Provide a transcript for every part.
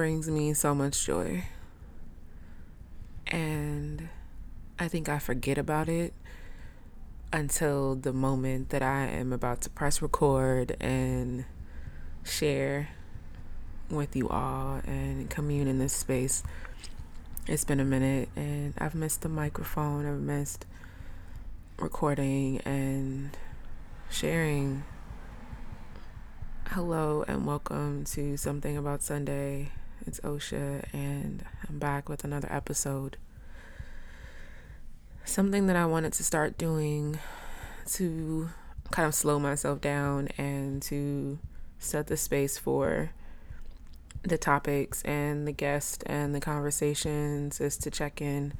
brings me so much joy. And I think I forget about it until the moment that I am about to press record and share with you all and commune in this space. It's been a minute and I've missed the microphone, I've missed recording and sharing Hello and welcome to Something About Sunday. It's Osha, and I'm back with another episode. Something that I wanted to start doing to kind of slow myself down and to set the space for the topics and the guests and the conversations is to check in.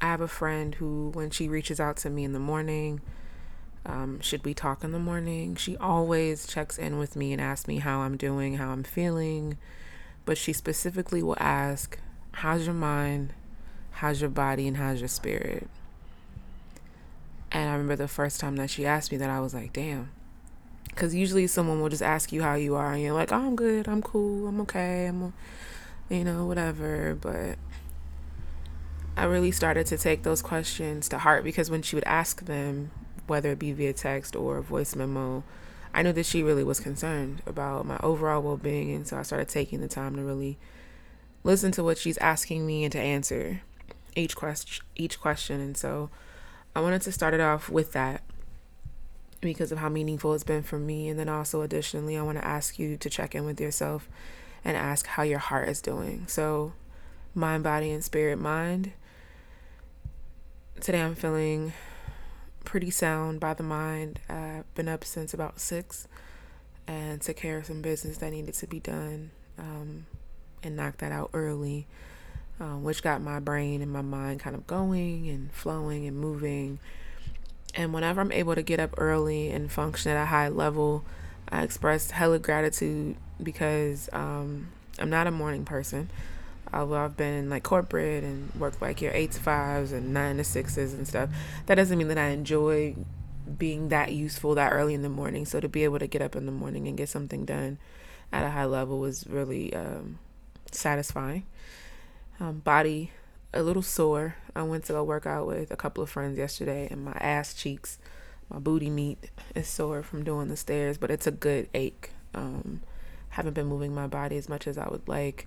I have a friend who, when she reaches out to me in the morning, um, should we talk in the morning? She always checks in with me and asks me how I'm doing, how I'm feeling. But she specifically will ask, How's your mind? How's your body? And how's your spirit? And I remember the first time that she asked me that, I was like, Damn. Because usually someone will just ask you how you are, and you're like, oh, I'm good, I'm cool, I'm okay, I'm, you know, whatever. But I really started to take those questions to heart because when she would ask them, whether it be via text or voice memo, I knew that she really was concerned about my overall well being. And so I started taking the time to really listen to what she's asking me and to answer each question each question. And so I wanted to start it off with that because of how meaningful it's been for me. And then also additionally I want to ask you to check in with yourself and ask how your heart is doing. So mind, body, and spirit mind. Today I'm feeling pretty sound by the mind. I've been up since about six and took care of some business that needed to be done um, and knocked that out early, um, which got my brain and my mind kind of going and flowing and moving. And whenever I'm able to get up early and function at a high level, I express hella gratitude because um, I'm not a morning person I've been in like corporate and worked like your eight to fives and nine to sixes and stuff, that doesn't mean that I enjoy being that useful that early in the morning. So to be able to get up in the morning and get something done at a high level was really um, satisfying. Um, body a little sore. I went to go work out with a couple of friends yesterday, and my ass cheeks, my booty meat is sore from doing the stairs, but it's a good ache. Um, haven't been moving my body as much as I would like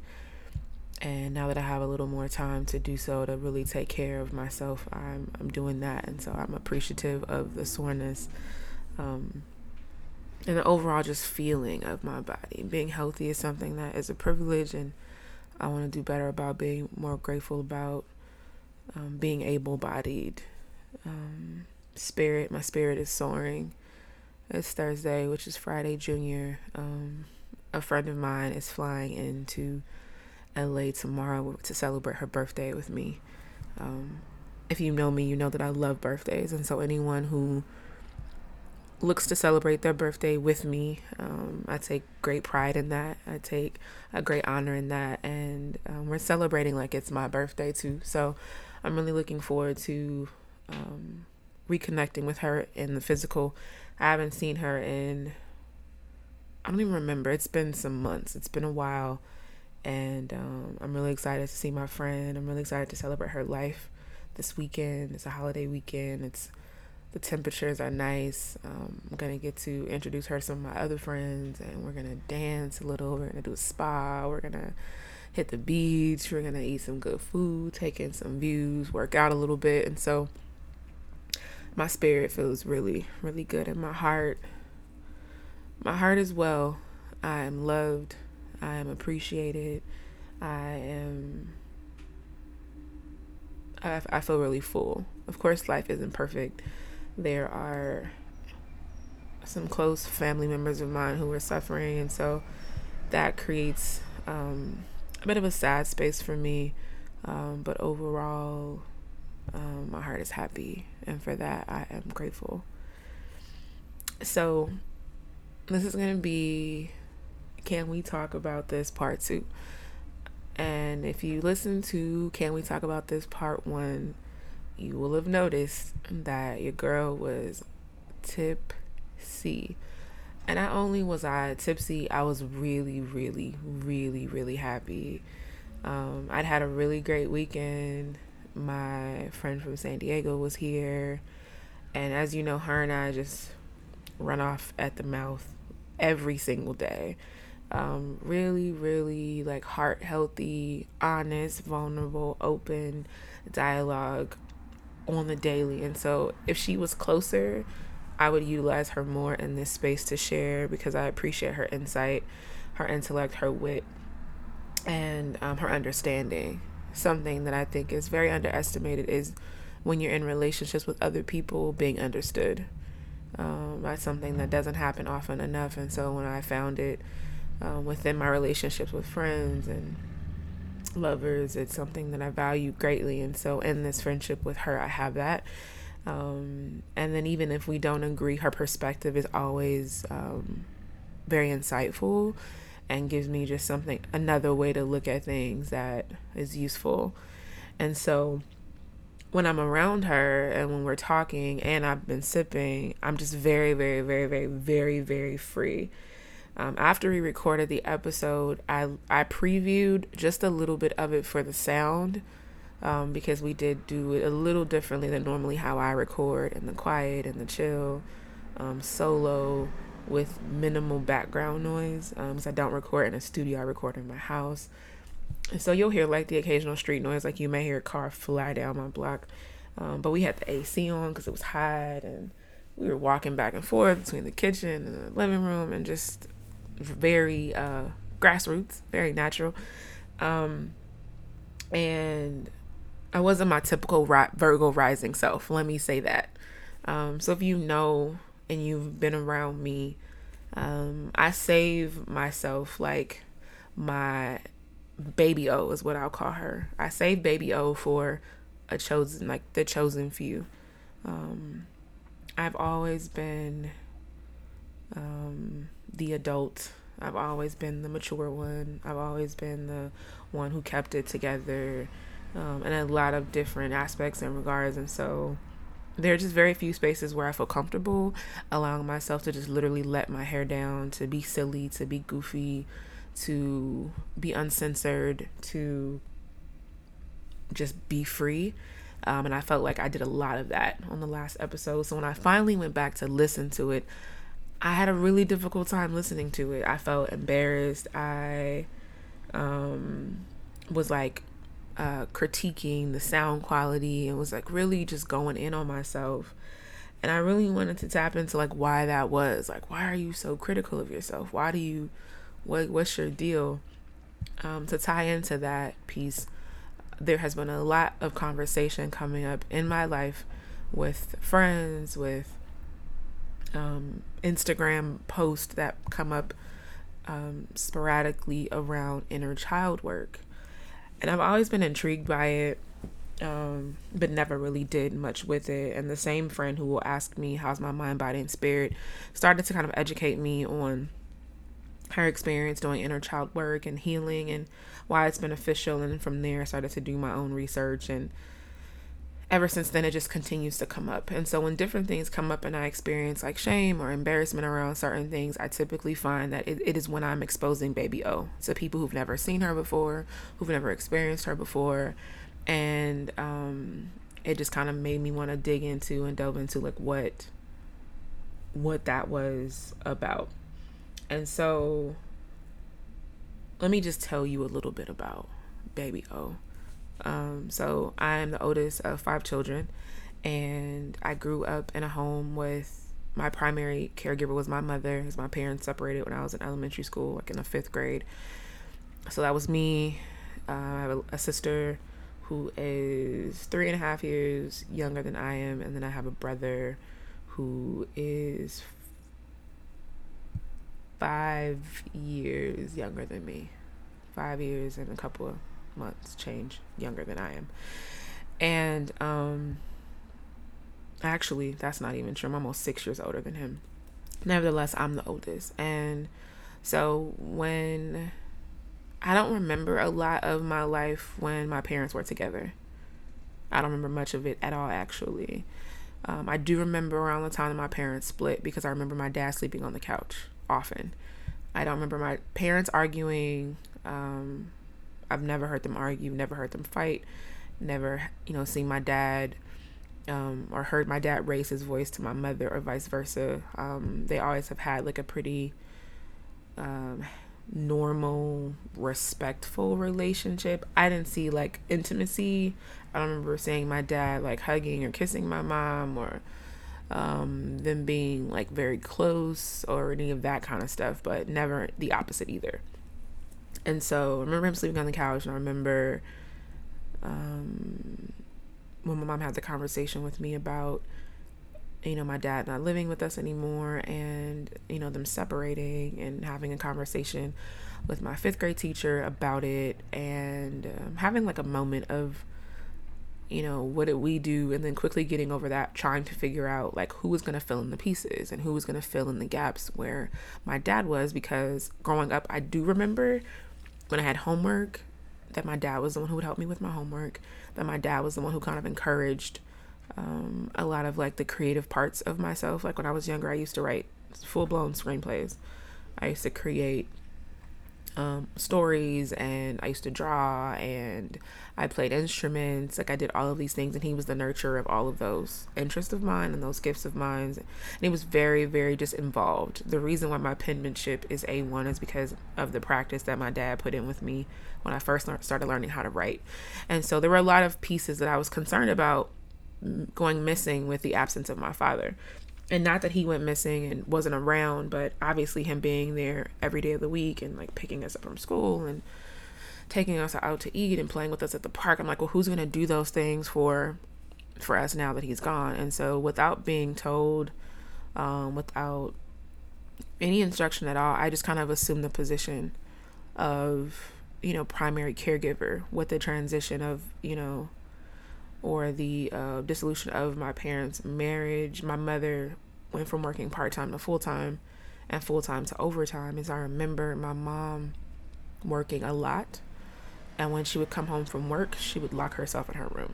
and now that I have a little more time to do so to really take care of myself, I'm I'm doing that, and so I'm appreciative of the soreness, um, and the overall just feeling of my body. Being healthy is something that is a privilege, and I want to do better about being more grateful about um, being able-bodied. Um, spirit, my spirit is soaring. It's Thursday, which is Friday Junior. Um, a friend of mine is flying into LA tomorrow to celebrate her birthday with me. Um, if you know me, you know that I love birthdays. And so, anyone who looks to celebrate their birthday with me, um, I take great pride in that. I take a great honor in that. And um, we're celebrating like it's my birthday too. So, I'm really looking forward to um, reconnecting with her in the physical. I haven't seen her in, I don't even remember. It's been some months, it's been a while and um, I'm really excited to see my friend. I'm really excited to celebrate her life this weekend. It's a holiday weekend. It's the temperatures are nice. Um, I'm gonna get to introduce her to some of my other friends, and we're gonna dance a little. We're gonna do a spa. We're gonna hit the beach. We're gonna eat some good food, take in some views, work out a little bit, and so my spirit feels really, really good, and my heart, my heart as well. I am loved I am appreciated. I am. I, I feel really full. Of course, life isn't perfect. There are some close family members of mine who are suffering, and so that creates um, a bit of a sad space for me. Um, but overall, um, my heart is happy, and for that, I am grateful. So, this is going to be Can We Talk About This Part 2? And if you listen to Can We Talk About This Part 1, you will have noticed that your girl was tipsy. And not only was I tipsy, I was really, really, really, really happy. Um, I'd had a really great weekend. My friend from San Diego was here. And as you know, her and I just run off at the mouth every single day. Um, really, really like heart healthy, honest, vulnerable, open dialogue on the daily. And so if she was closer, I would utilize her more in this space to share because I appreciate her insight, her intellect, her wit, and um, her understanding. Something that I think is very underestimated is when you're in relationships with other people, being understood. Um, that's something that doesn't happen often enough. And so when I found it um, within my relationships with friends and lovers, it's something that I value greatly. And so in this friendship with her, I have that. Um, and then even if we don't agree, her perspective is always um, very insightful and gives me just something, another way to look at things that is useful. And so when I'm around her and when we're talking and I've been sipping, I'm just very, very, very, very, very, very free. Um, after we recorded the episode, I I previewed just a little bit of it for the sound um, because we did do it a little differently than normally how I record in the quiet and the chill, um, solo with minimal background noise. Um, I don't record in a studio, I record in my house. And so you'll hear like the occasional street noise, like you may hear a car fly down my block. Um, but we had the AC on because it was hot, and we were walking back and forth between the kitchen and the living room, and just very uh, grassroots, very natural. Um, and I wasn't my typical Virgo rising self. Let me say that. Um, so if you know and you've been around me, um, I save myself like my baby O is what I'll call her. I save baby O for a chosen, like the chosen few. Um, I've always been um, the adult. I've always been the mature one. I've always been the one who kept it together um, in a lot of different aspects and regards. And so there are just very few spaces where I feel comfortable allowing myself to just literally let my hair down, to be silly, to be goofy, to be uncensored, to just be free. Um, and I felt like I did a lot of that on the last episode. So when I finally went back to listen to it, I had a really difficult time listening to it. I felt embarrassed. I um, was like uh, critiquing the sound quality and was like really just going in on myself. And I really wanted to tap into like why that was. Like, why are you so critical of yourself? Why do you, what, what's your deal? Um, to tie into that piece, there has been a lot of conversation coming up in my life with friends, with um, Instagram posts that come up um, sporadically around inner child work and I've always been intrigued by it, um, but never really did much with it. And the same friend who will ask me, How's my mind, body, and spirit, started to kind of educate me on her experience doing inner child work and healing and why it's beneficial. And from there, I started to do my own research and ever since then it just continues to come up. And so when different things come up and i experience like shame or embarrassment around certain things i typically find that it, it is when i'm exposing baby o to people who've never seen her before who've never experienced her before. And um, it just kind of made me want to dig into and delve into like what what that was about. And so let me just tell you a little bit about baby o um, so I am the oldest of five children, and I grew up in a home with my primary caregiver was my mother, because my parents separated when I was in elementary school, like in the fifth grade. So that was me. Uh, I have a, a sister who is three and a half years younger than I am, and then I have a brother who is five years younger than me five years and a couple of months change younger than I am. And um, actually, that's not even true. I'm almost six years older than him. Nevertheless, I'm the oldest. And so when I don't remember a lot of my life when my parents were together. I don't remember much of it at all, actually. Um, I do remember around the time that my parents split because I remember my dad sleeping on the couch often. I don't remember my parents arguing. Um, I've never heard them argue, never heard them fight, never, you know, seen my dad um, or heard my dad raise his voice to my mother or vice versa. Um, they always have had like a pretty um, normal, respectful relationship. I didn't see like intimacy. I don't remember seeing my dad like hugging or kissing my mom or um, them being like very close or any of that kind of stuff, but never the opposite either. And so I remember him sleeping on the couch, and I remember um, when my mom had the conversation with me about you know my dad not living with us anymore and you know them separating and having a conversation with my fifth grade teacher about it and um, having like a moment of you know what did we do? And then quickly getting over that trying to figure out like who was going to fill in the pieces and who was going to fill in the gaps where my dad was because growing up i do remember when i had homework that my dad was the one who would help me with my homework that my dad was the one who kind of encouraged um, a lot of like the creative parts of myself. Like when I was younger, I used to write full blown screenplays. I used to create um, stories and I used to draw and I played instruments. Like I did all of these things, and he was the nurturer of all of those interests of mine and those gifts of mine. And he was very, very just involved. The reason why my penmanship is A1 is because of the practice that my dad put in with me when I first started learning how to write. And so there were a lot of pieces that I was concerned about going missing with the absence of my father. And not that he went missing and wasn't around, but obviously him being there every day of the week and like picking us up from school and taking us out to eat and playing with us at the park. I'm like, well, who's going to do those things for for us now that he's gone? And so without being told, um, without any instruction at all, I just kind of assumed the position of, you know, primary caregiver with the transition of, you know, or the uh, dissolution of my parents' marriage. My mother went from working part time to full time and full time to overtime. As I remember my mom working a lot. And when she would come home from work, she would lock herself in her room.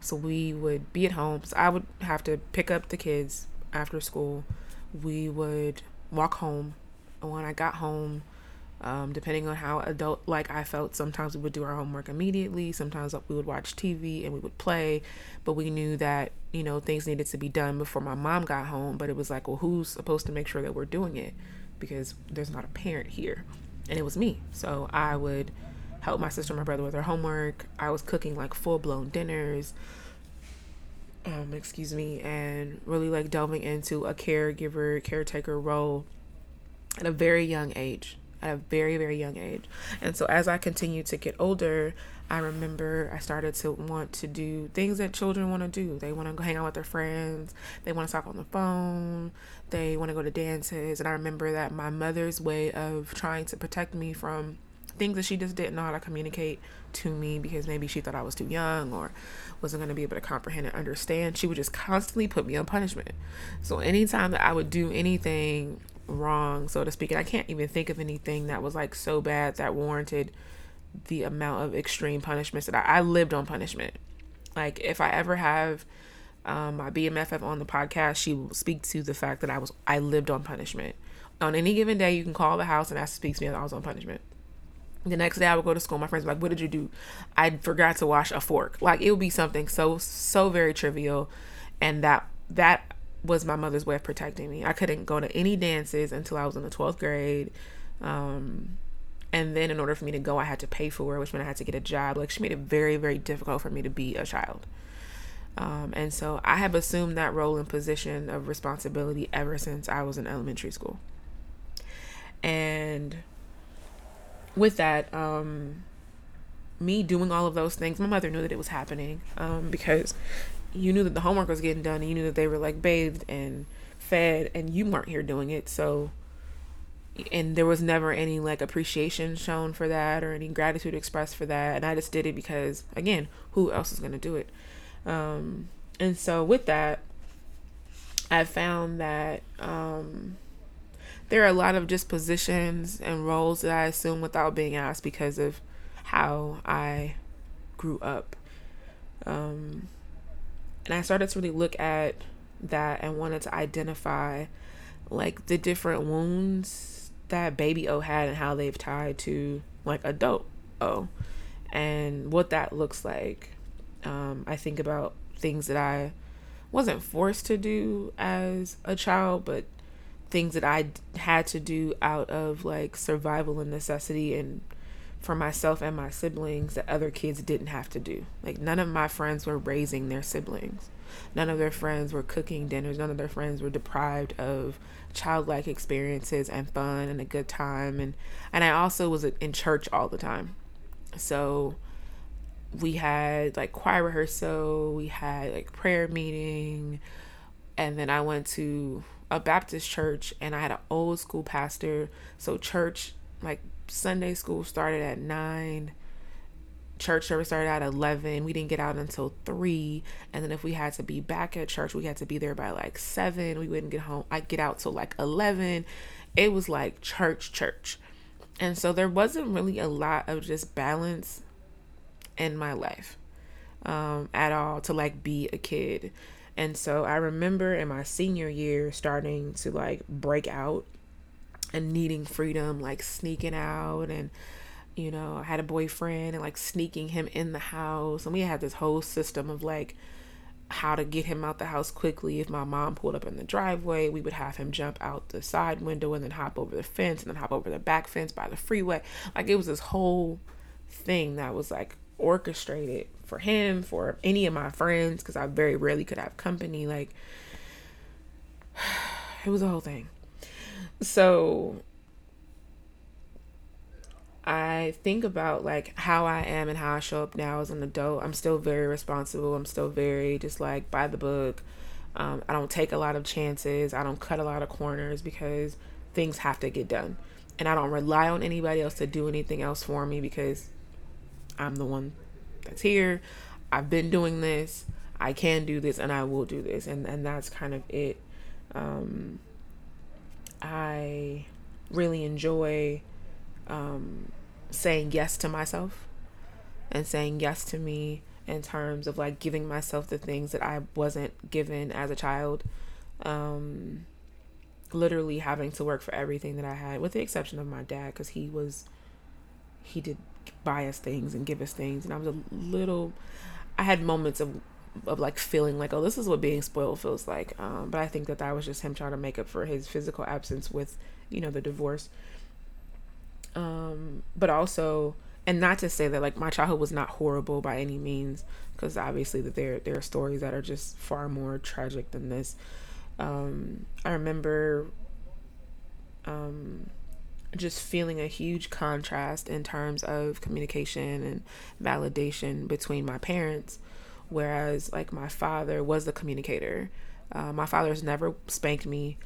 So we would be at home. So I would have to pick up the kids after school. We would walk home. And when I got home, um, depending on how adult like I felt. Sometimes we would do our homework immediately. Sometimes we would watch TV and we would play, but we knew that you know things needed to be done before my mom got home. But it was like, well, who's supposed to make sure that we're doing it? Because there's not a parent here, and it was me. So I would help my sister and my brother with their homework. I was cooking like full blown dinners. Um, excuse me, and really like delving into a caregiver, caretaker role at a very young age at a very very young age. And so as i continued to get older i remember i started to want to do things that children want to do. They want to go hang out with their friends. They want to talk on the phone. They want to go to dances. And i remember that my mother's way of trying to protect me from things that she just didn't know how to communicate to me because maybe she thought I was too young or wasn't going to be able to comprehend and understand. She would just constantly put me on punishment. So anytime that I would do anything wrong, so to speak. And I can't even think of anything that was like so bad that warranted the amount of extreme punishments that I, I lived on punishment. Like if I ever have um, my BMFF on the podcast, she will speak to the fact that I was I lived on punishment. On any given day, you can call the house and ask to speak to me. That I was on punishment. The next day, I would go to school. My friends were like, "What did you do?" I forgot to wash a fork. Like it would be something so so very trivial, and that that was my mother's way of protecting me. I couldn't go to any dances until I was in the 12th grade. Um, and then in order for me to go, I had to pay for it, which meant I had to get a job. Like she made it very, very difficult for me to be a child. Um, and so I have assumed that role and position of responsibility ever since I was in elementary school. And with that, um, me doing all of those things, my mother knew that it was happening um, because you knew that the homework was getting done and you knew that they were like bathed and fed and you weren't here doing it so and there was never any like appreciation shown for that or any gratitude expressed for that and i just did it because again who else is going to do it? Um, and so with that i found that um, there are a lot of just positions and roles that i assume without being asked because of how i grew up. Um, and i started to really look at that and wanted to identify like the different wounds that baby O had and how they've tied to like adult O and what that looks like. Um, I think about things that I wasn't forced to do as a child, but things that I had to do out of like survival and necessity and for myself and my siblings that other kids didn't have to do. Like none of my friends were raising their siblings. None of their friends were cooking dinners. None of their friends were deprived of childlike experiences and fun and a good time. And and I also was in church all the time, so we had like choir rehearsal, we had like prayer meeting, and then I went to a Baptist church and I had an old school pastor. So church like Sunday school started at nine. Church service started at 11 we didn't get out until 3 and then if we had to be back at church we had to be there by like 7 we wouldn't get home i'd get out till like 11 it was like church church. And so there wasn't really a lot of just balance in my life um, at all to like be a kid. And so i remember in my senior year starting to like break out and needing freedom like sneaking out and you know, I had a boyfriend and like sneaking him in the house. And we had this whole system of like how to get him out the house quickly. If my mom pulled up in the driveway, we would have him jump out the side window and then hop over the fence and then hop over the back fence by the freeway. Like it was this whole thing that was like orchestrated for him, for any of my friends, because I very rarely could have company. Like it was a whole thing. So I think about like how I am and how I show up now as an adult. I'm still very responsible. I'm still very just like by the book. Um, I don't take a lot of chances. I don't cut a lot of corners because things have to get done. And I don't rely on anybody else to do anything else for me because I'm the one that's here. I've been doing this. I can do this and I will do this. And, and that's kind of it. Um, I really enjoy um, saying yes to myself and saying yes to me in terms of like giving myself the things that I wasn't given as a child. Um, literally having to work for everything that I had, with the exception of my dad, because he was, he did buy us things and give us things. And I was a little, I had moments of, of like feeling like, oh, this is what being spoiled feels like. Um, but I think that that was just him trying to make up for his physical absence with, you know, the divorce. Um, but also and not to say that like my childhood was not horrible by any means because obviously that there there are stories that are just far more tragic than this. Um, i remember um, just feeling a huge contrast in terms of communication and validation between my parents whereas like my father was the communicator. Uh, my father's never spanked me.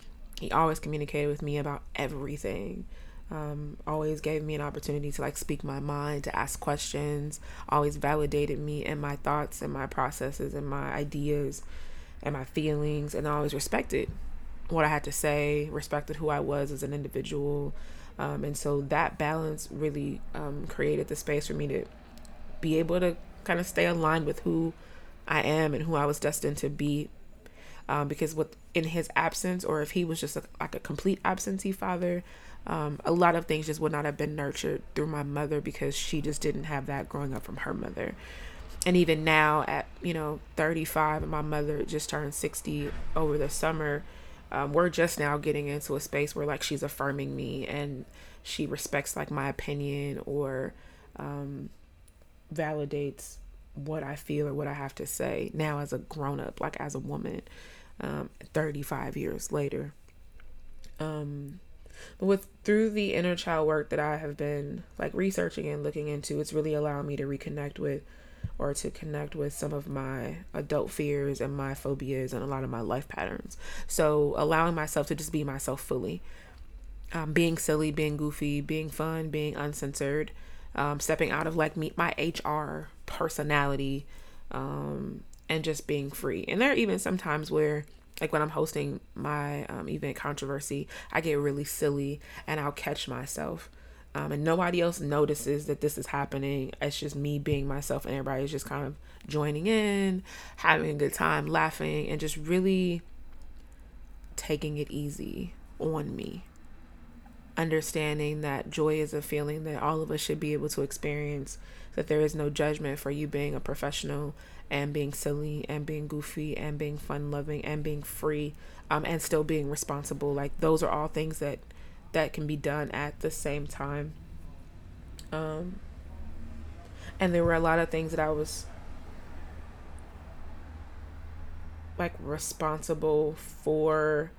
He always communicated with me about everything. Um, always gave me an opportunity to like speak my mind, to ask questions, always validated me and my thoughts and my processes and my ideas and my feelings, and always respected what I had to say, respected who I was as an individual. Um, and so that balance really um, created the space for me to be able to kind of stay aligned with who I am and who I was destined to be. Um, because with in his absence, or if he was just a, like a complete absentee father, um, a lot of things just would not have been nurtured through my mother because she just didn't have that growing up from her mother and even now at you know 35 and my mother just turned 60 over the summer um, we're just now getting into a space where like she's affirming me and she respects like my opinion or um, validates what i feel or what i have to say now as a grown-up like as a woman um, 35 years later um, but with through the inner child work that I have been like researching and looking into, it's really allowed me to reconnect with or to connect with some of my adult fears and my phobias and a lot of my life patterns. So allowing myself to just be myself fully. um, being silly, being goofy, being fun, being uncensored, um, stepping out of like me, my HR personality, um, and just being free. And there are even sometimes where, like when I'm hosting my um, event controversy, I get really silly and I'll catch myself. Um, and nobody else notices that this is happening. It's just me being myself, and everybody's just kind of joining in, having a good time, laughing, and just really taking it easy on me understanding that joy is a feeling that all of us should be able to experience, that there is no judgment for you being a professional and being silly and being goofy and being fun loving and being free um, and still being responsible. Like those are all things that that can be done at the same time. Um, and there were a lot of things that I was like responsible for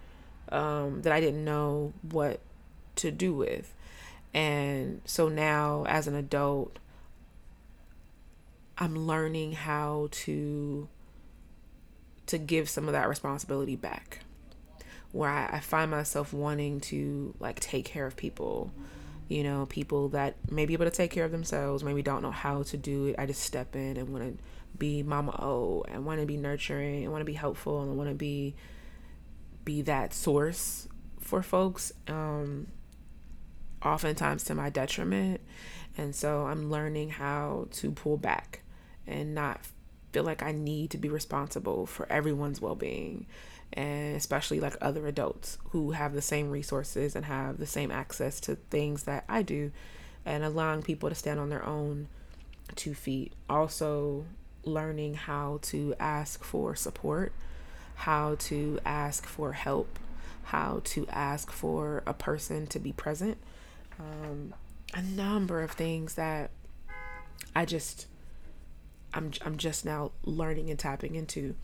um, that I didn't know what to do with. And so now, as an adult, I'm learning how to to give some of that responsibility back. Where I, I, find myself wanting to like take care of people you know people that may be able to take care of themselves maybe don't know how to do it. I just step in and want to be mama o and want to be nurturing and want to be helpful and want to be be that source for folks. Um oftentimes to my detriment. And so I'm learning how to pull back and not feel like I need to be responsible for everyone's well being. And especially like other adults who have the same resources and have the same access to things that I do, and allowing people to stand on their own two feet. Also, learning how to ask for support, how to ask for help, how to ask for a person to be present um, a number of things that I just I'm I'm just now learning and tapping into.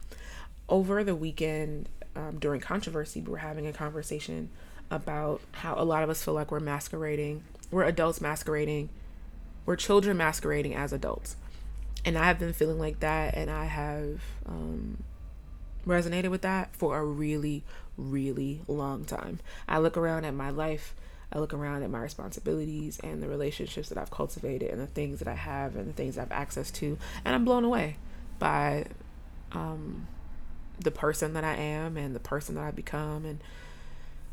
Over the weekend, um, during controversy, we were having a conversation about how a lot of us feel like we're masquerading, we're adults masquerading, we're children masquerading as adults, and I have been feeling like that, and I have um, resonated with that for a really, really long time. I look around at my life I look around at my responsibilities and the relationships that I've cultivated and the things that I have and the things I have access to, and I'm blown away by um, the person that I am and the person that I've become and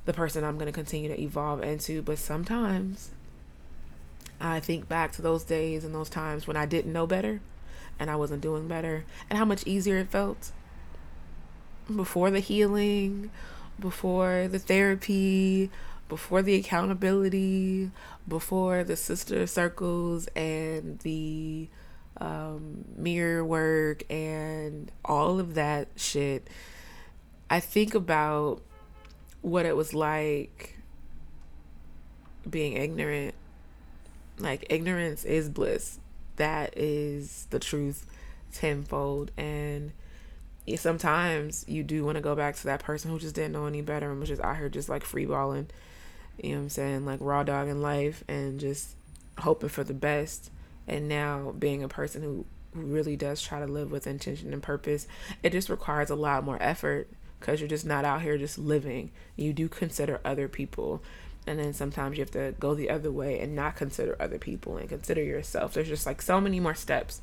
the person I'm going to continue to evolve into. But sometimes I think back to those days and those times when I didn't know better and I wasn't doing better and how much easier it felt before the healing, before the therapy, before the accountability, before the sister circles and the um, mirror work and all of that shit, I think about what it was like being ignorant. Like, ignorance is bliss. That is the truth tenfold. And sometimes you do want to go back to that person who just didn't know any better and was just out here just like freeballing you know what I'm saying, like raw dog in life and just hoping for the best. And now being a person who, really does try to live with intention and purpose, it just requires a lot more effort because you're just not out here just living. You do consider other people. And then sometimes you have to go the other way and not consider other people and consider yourself. There's just like so many more steps,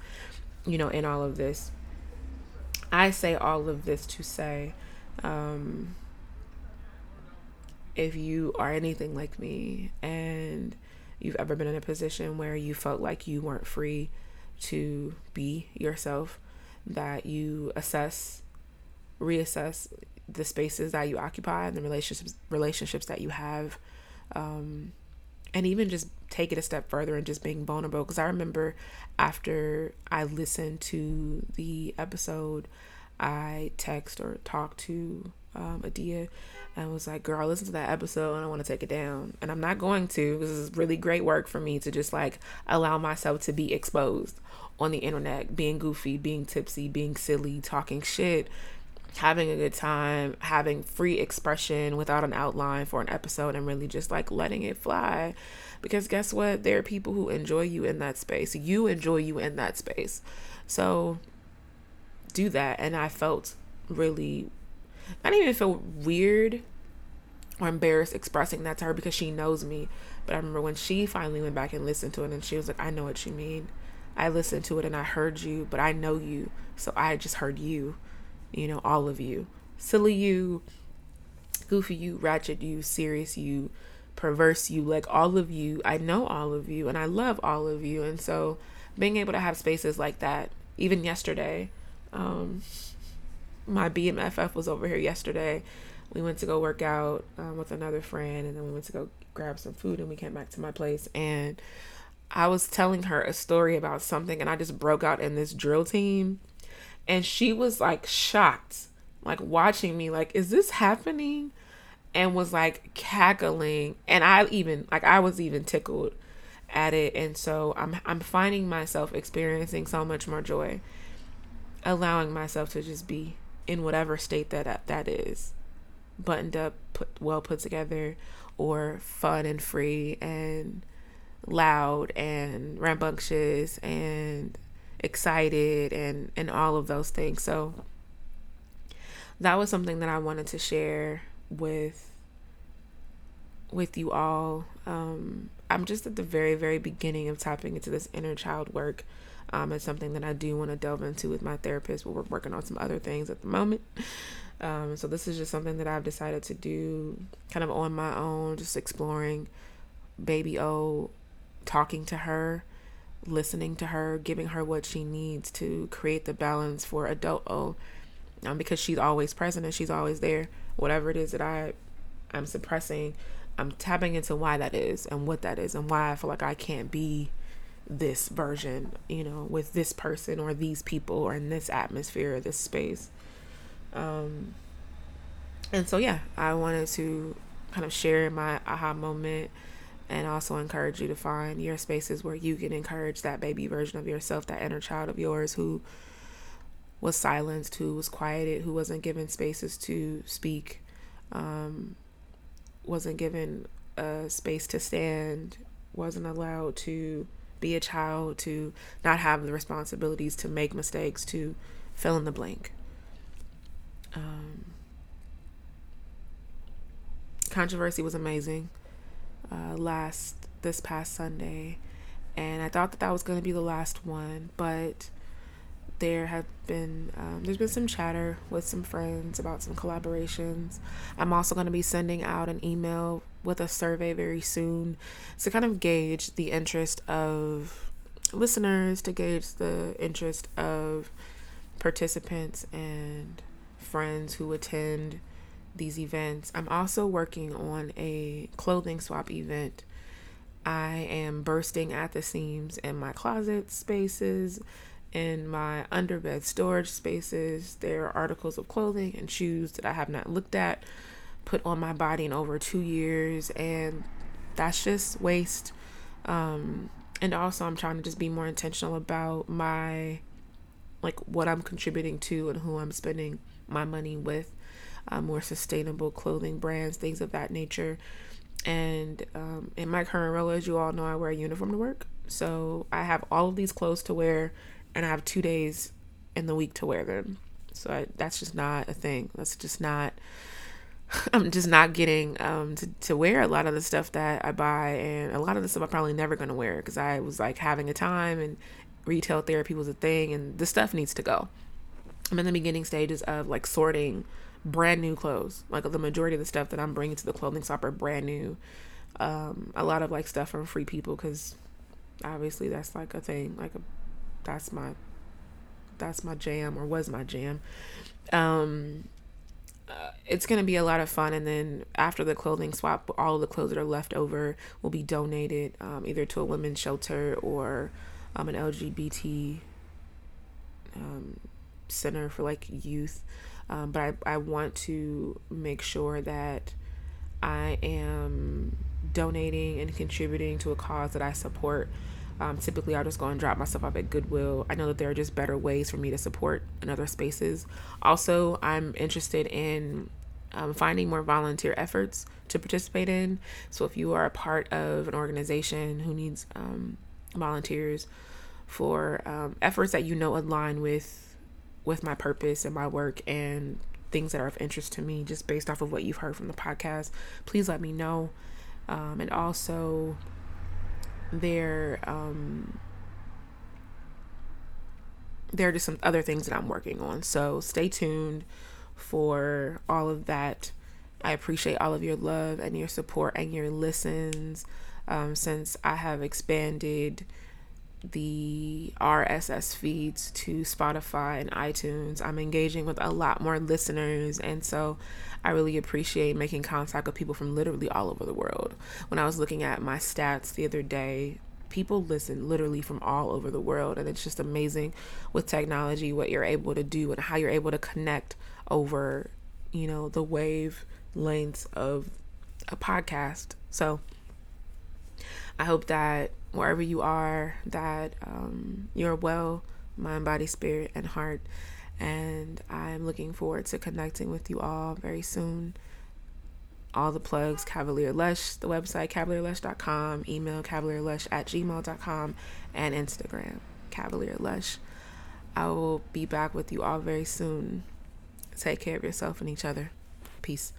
you know, in all of this. I say all of this to say, um, if you are anything like me and you've ever been in a position where you felt like you weren't free to be yourself, that you assess, reassess the spaces that you occupy and the relationships relationships that you have, um, and even just take it a step further and just being vulnerable. Because I remember after I listened to the episode, I text or talked to um, Adia and was like, girl, listen to that episode and I want to take it down. And I'm not going to. This is really great work for me to just like allow myself to be exposed on the internet, being goofy, being tipsy, being silly, talking shit, having a good time, having free expression without an outline for an episode and really just like letting it fly. Because guess what? There are people who enjoy you in that space. You enjoy you in that space. So do that. And I felt really I didn't even feel weird or embarrassed expressing that to her because she knows me. But I remember when she finally went back and listened to it and she was like, I know what you mean. I listened to it and I heard you, but I know you. So I just heard you, you know, all of you. Silly you, goofy you, ratchet you, serious you, perverse you, like all of you. I know all of you and I love all of you. And so being able to have spaces like that, even yesterday, um, my BMFF was over here yesterday. We went to go work out um, with another friend, and then we went to go grab some food, and we came back to my place. And I was telling her a story about something, and I just broke out in this drill team, and she was like shocked, like watching me, like, "Is this happening?" And was like cackling, and I even like I was even tickled at it, and so I'm I'm finding myself experiencing so much more joy, allowing myself to just be in whatever state that that is buttoned up put well put together or fun and free and loud and rambunctious and excited and and all of those things. So that was something that I wanted to share with with you all. Um I'm just at the very very beginning of tapping into this inner child work um, it's something that I do want to delve into with my therapist, but we're working on some other things at the moment. Um, so this is just something that I've decided to do kind of on my own, just exploring baby O, talking to her, listening to her, giving her what she needs to create the balance for adult O. Um, because she's always present and she's always there. Whatever it is that I I'm suppressing, I'm tapping into why that is and what that is and why I feel like I can't be this version, you know, with this person or these people or in this atmosphere or this space. Um, and so, yeah, I wanted to kind of share my aha moment and also encourage you to find your spaces where you can encourage that baby version of yourself, that inner child of yours who was silenced, who was quieted, who wasn't given spaces to speak, um, wasn't given a space to stand, wasn't allowed to be a child, to not have the responsibilities to make mistakes, to fill in the blank. Um, controversy was amazing uh, last this past Sunday, and I thought that that was going to be the last one, but there have been um, there's been some chatter with some friends about some collaborations. I'm also going to be sending out an email with a survey very soon to kind of gauge the interest of listeners, to gauge the interest of participants and friends who attend these events. I'm also working on a clothing swap event. I am bursting at the seams in my closet spaces in my underbed storage spaces. There are articles of clothing and shoes that I have not looked at, put on my body in over two years, and that's just waste. Um, and also, I'm trying to just be more intentional about my like what I'm contributing to and who I'm spending my money with. Uh, more sustainable clothing brands, things of that nature. And um, in my current role, as you all know, I wear a uniform to work. So I have all of these clothes to wear and I have two days in the week to wear them. So I, that's just not a thing. That's just not. I'm just not getting um, to to wear a lot of the stuff that I buy, and a lot of the stuff I'm probably never gonna wear because I was like having a time, and retail therapy was a thing, and the stuff needs to go. I'm in the beginning stages of like sorting brand new clothes. Like the majority of the stuff that I'm bringing to the clothing shop are brand new. Um, a lot of like stuff from free people because obviously that's like a thing, like a that's my that's my jam or was my jam. Um, uh, it's gonna be a lot of fun, and then after the clothing swap, all the clothes that are left over will be donated um, either to a women's shelter or um, an LGBT um, center for like youth. Um, but I, I want to make sure that I am donating and contributing to a cause that I support um, typically, I'll just go and drop myself off at Goodwill. I know that there are just better ways for me to support in other spaces. Also, I'm interested in um, finding more volunteer efforts to participate in. So, if you are a part of an organization who needs um, volunteers for um, efforts that you know align with with my purpose and my work and things that are of interest to me just based off of what you've heard from the podcast, please let me know. Um, and also, there um, there are just some other things that I'm working on. So stay tuned for all of that. I appreciate all of your love and your support and your listens um, since I have expanded the RSS feeds to Spotify and iTunes. I'm engaging with a lot more listeners, and so I really appreciate making contact with people from literally all over the world. When I was looking at my stats the other day, people listen literally from all over the world, and it's just amazing with technology what you're able to do and how you're able to connect over, you know, the wave lengths of a podcast. So I hope that wherever you are, that um, you're well, mind, body, spirit, and heart. And I'm looking forward to connecting with you all very soon. All the plugs Cavalier Lush, the website cavalierlush.com, email cavalierlush at gmail.com, and Instagram Cavalier Lush. I will be back with you all very soon. Take care of yourself and each other. Peace.